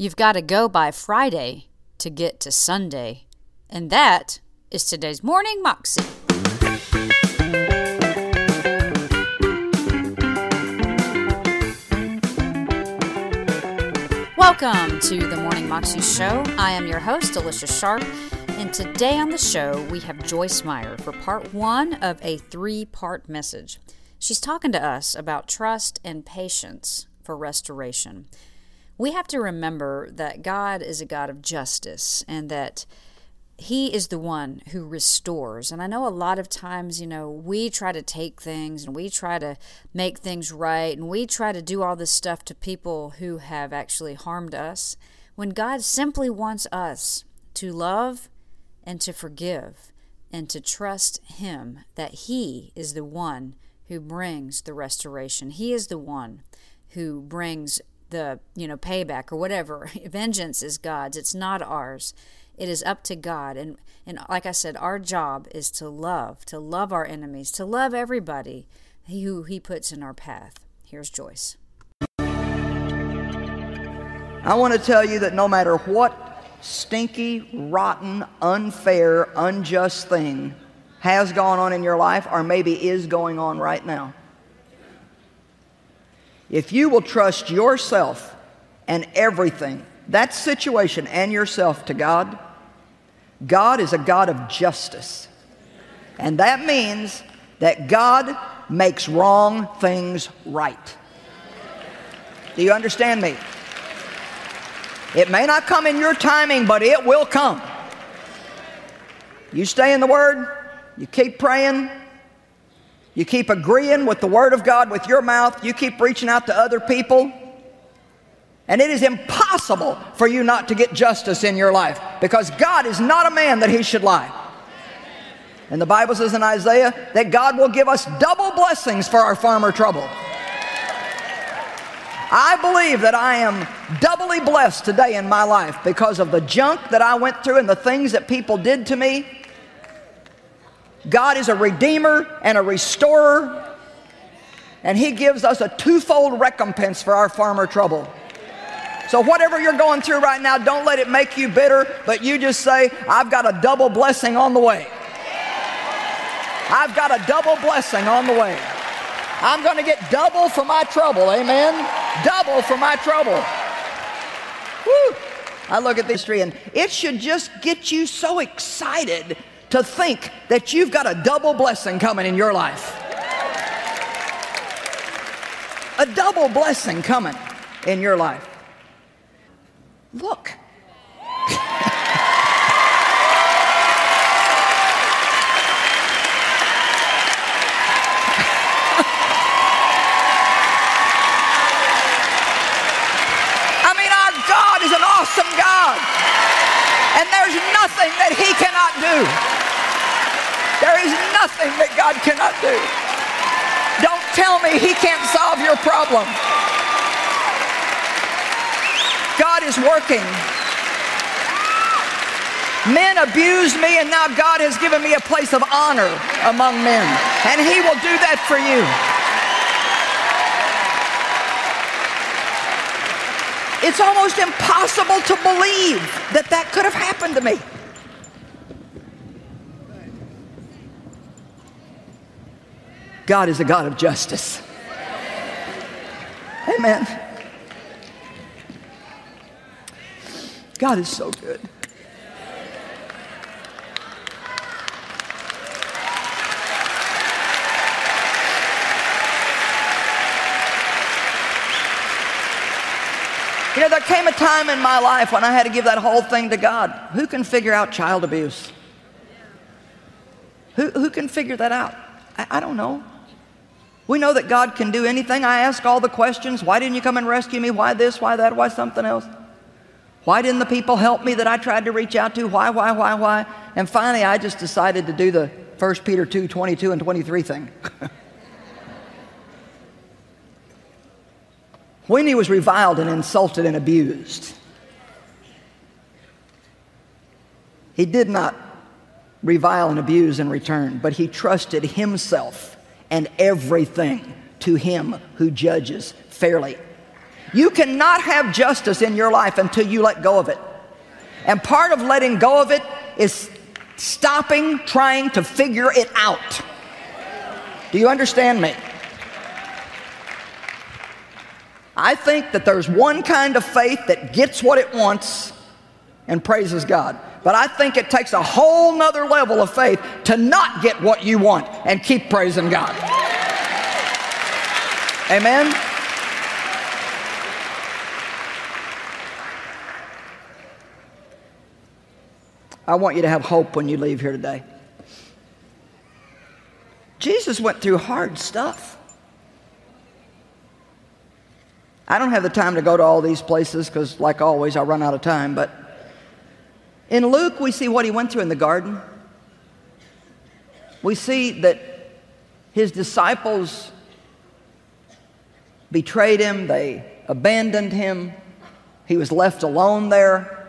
You've got to go by Friday to get to Sunday. And that is today's Morning Moxie. Welcome to the Morning Moxie Show. I am your host, Alicia Sharp, and today on the show we have Joyce Meyer for part one of a three part message. She's talking to us about trust and patience for restoration we have to remember that God is a God of justice and that he is the one who restores. And I know a lot of times, you know, we try to take things and we try to make things right and we try to do all this stuff to people who have actually harmed us when God simply wants us to love and to forgive and to trust him that he is the one who brings the restoration. He is the one who brings the you know payback or whatever. Vengeance is god's. It's not ours. It is up to god. And and like i said our job is to love to love our enemies to love everybody who he puts in our path. Here's joyce. I want to tell you that no matter what stinky rotten unfair unjust thing has gone on in your life or maybe is going on right now if you will trust yourself and everything, that situation and yourself to God, God is a God of justice. And that means that God makes wrong things right. Do you understand me? It may not come in your timing, but it will come. You stay in the Word, you keep praying, you keep agreeing with the Word of God with your mouth. You keep reaching out to other people. And it is impossible for you not to get justice in your life because God is not a man that he should lie. And the Bible says in Isaiah that God will give us double blessings for our farmer trouble. I believe that I am doubly blessed today in my life because of the junk that I went through and the things that people did to me God is a redeemer and a restorer, and He gives us a twofold recompense for our farmer trouble. So, whatever you're going through right now, don't let it make you bitter, but you just say, I've got a double blessing on the way. I've got a double blessing on the way. I'm going to get double for my trouble, amen? Double for my trouble. Woo! I look at this tree and it should just get you so excited to think that you've got a double blessing coming in your life. A double blessing coming in your life. Look. I mean, our God is an awesome God. And there's nothing that He cannot do. There is nothing that God cannot do. Don't tell me He can't solve your problem. God is working. Men abused me, and now God has given me a place of honor among men. And He will do that for you. It's almost impossible to believe that that could have happened to me. God is a God of justice. Amen. God is so good. You know, there came a time in my life when I had to give that whole thing to God. Who can figure out child abuse? Who, who can figure that out? I, I don't know. We know that God can do anything. I ask all the questions. Why didn't you come and rescue me? Why this? Why that? Why something else? Why didn't the people help me that I tried to reach out to? Why, why, why, why? And finally, I just decided to do the 1 Peter 2 22 and 23 thing. when he was reviled and insulted and abused, he did not revile and abuse in return, but he trusted himself and everything to him who judges fairly. You cannot have justice in your life until you let go of it. And part of letting go of it is stopping trying to figure it out. Do you understand me? I think that there's one kind of faith that gets what it wants and praises God. But I think it takes a whole nother level of faith to not get what you want and keep praising God. Amen? I want you to have hope when you leave here today. Jesus went through hard stuff. I don't have the time to go to all these places because, like always, I run out of time. But in Luke, we see what he went through in the garden. We see that his disciples betrayed him, they abandoned him, he was left alone there.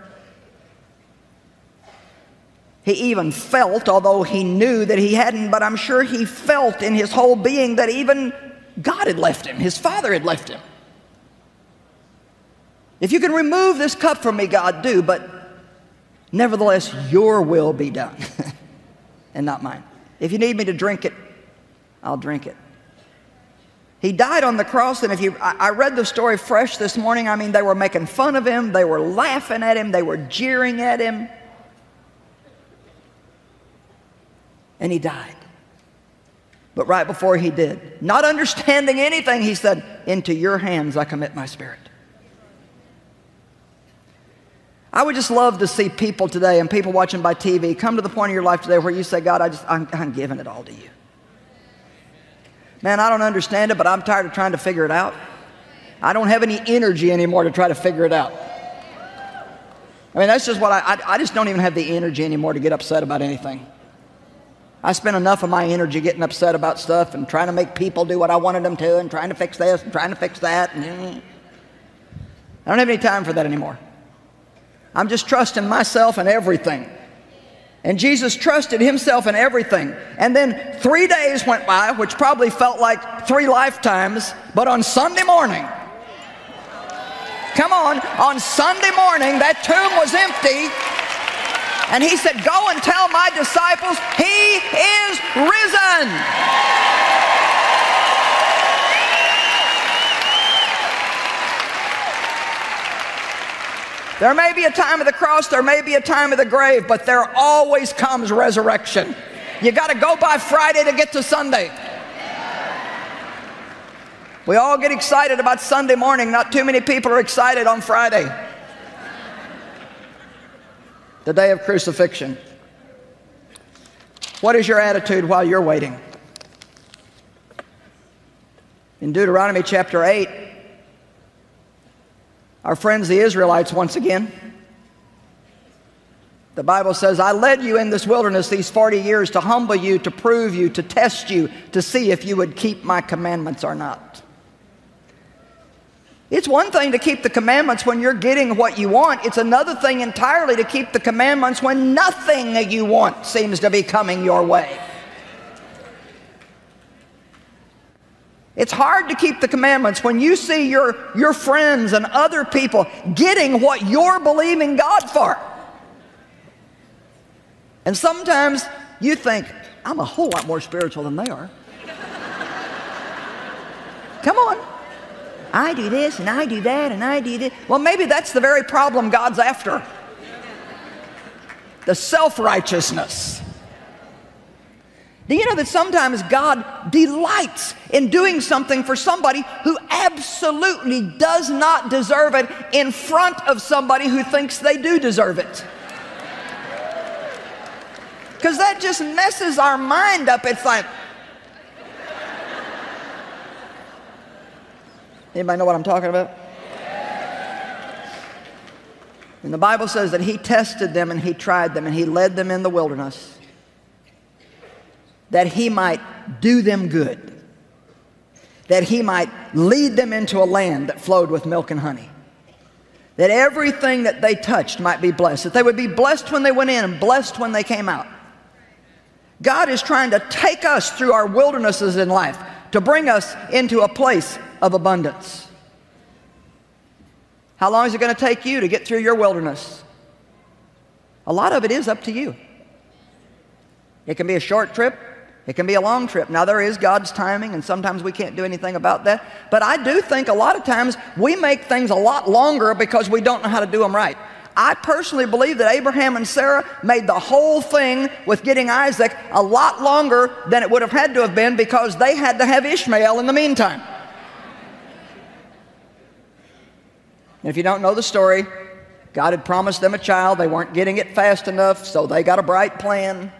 He even felt, although he knew that he hadn't, but I'm sure he felt in his whole being that even God had left him, his father had left him. If you can remove this cup from me, God, do, but nevertheless, your will be done and not mine. If you need me to drink it, I'll drink it. He died on the cross, and if you, I, read the story fresh this morning. I mean, they were making fun of him, they were laughing at him, they were jeering at him. and he died. But right before he did, not understanding anything, he said, Into your hands I commit my spirit. I would just love to see people today and people watching by TV come to the point in your life today where you say, God, I just, I'm, I'm giving it all to you. Man, I don't understand it, but I'm tired of trying to figure it out. I don't have any energy anymore to try to figure it out. I mean, that's just what I, I, I just don't even have the energy anymore to get upset about anything. I spent enough of my energy getting upset about stuff and trying to make people do what I wanted them to and trying to fix this and trying to fix that. And, eh. I don't have any time for that anymore. I'm just trusting myself and everything. And Jesus trusted himself in everything. And then three days went by, which probably felt like three lifetimes, but on Sunday morning, come on, on Sunday morning, that tomb was empty and he said, Go and tell my disciples, He is risen. There may be a time of the cross, there may be a time of the grave, but there always comes resurrection. You got to go by Friday to get to Sunday. We all get excited about Sunday morning. Not too many people are excited on Friday the day of crucifixion. What is your attitude while you're waiting? In Deuteronomy chapter 8, our friends the Israelites once again, the Bible says, I led you in this wilderness these 40 years to humble you, to prove you, to test you, to see if you would keep my commandments or not. It's one thing to keep the commandments when you're getting what you want. It's another thing entirely to keep the commandments when nothing you want seems to be coming your way. It's hard to keep the commandments when you see your, your friends and other people getting what you're believing God for. And sometimes you think, I'm a whole lot more spiritual than they are. Come on. I do this and I do that and I do this. Well, maybe that's the very problem God's after the self righteousness. Do you know that sometimes God delights in doing something for somebody who absolutely does not deserve it in front of somebody who thinks they do deserve it? Because that just messes our mind up. It's like, Anybody know what I'm talking about? And the Bible says that he tested them and he tried them and he led them in the wilderness that he might do them good, that he might lead them into a land that flowed with milk and honey, that everything that they touched might be blessed, that they would be blessed when they went in and blessed when they came out. God is trying to take us through our wildernesses in life to bring us into a place of abundance. How long is it going to take you to get through your wilderness? A lot of it is up to you. It can be a short trip, it can be a long trip. Now, there is God's timing, and sometimes we can't do anything about that. But I do think a lot of times we make things a lot longer because we don't know how to do them right. I personally believe that Abraham and Sarah made the whole thing with getting Isaac a lot longer than it would have had to have been because they had to have Ishmael in the meantime. if you don't know the story, God had promised them a child. They weren't getting it fast enough, so they got a bright plan.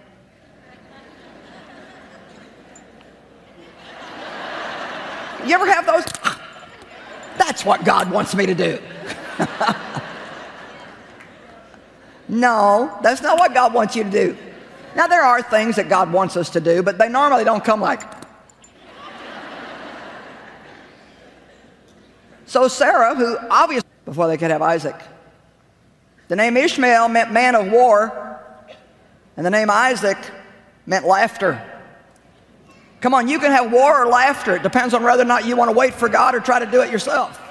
You ever have those? That's what God wants me to do. no, that's not what God wants you to do. Now, there are things that God wants us to do, but they normally don't come like. So, Sarah, who obviously, before they could have Isaac, the name Ishmael meant man of war, and the name Isaac meant laughter. Come on, you can have war or laughter. It depends on whether or not you want to wait for God or try to do it yourself.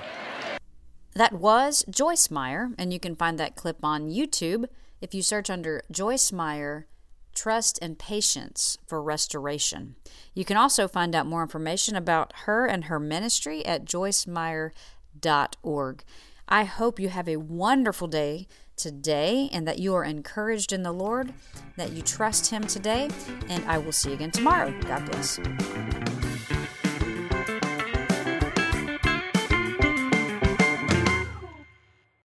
That was Joyce Meyer, and you can find that clip on YouTube if you search under Joyce Meyer Trust and Patience for Restoration. You can also find out more information about her and her ministry at joycemeyer.org. I hope you have a wonderful day today and that you are encouraged in the Lord, that you trust Him today, and I will see you again tomorrow. God bless.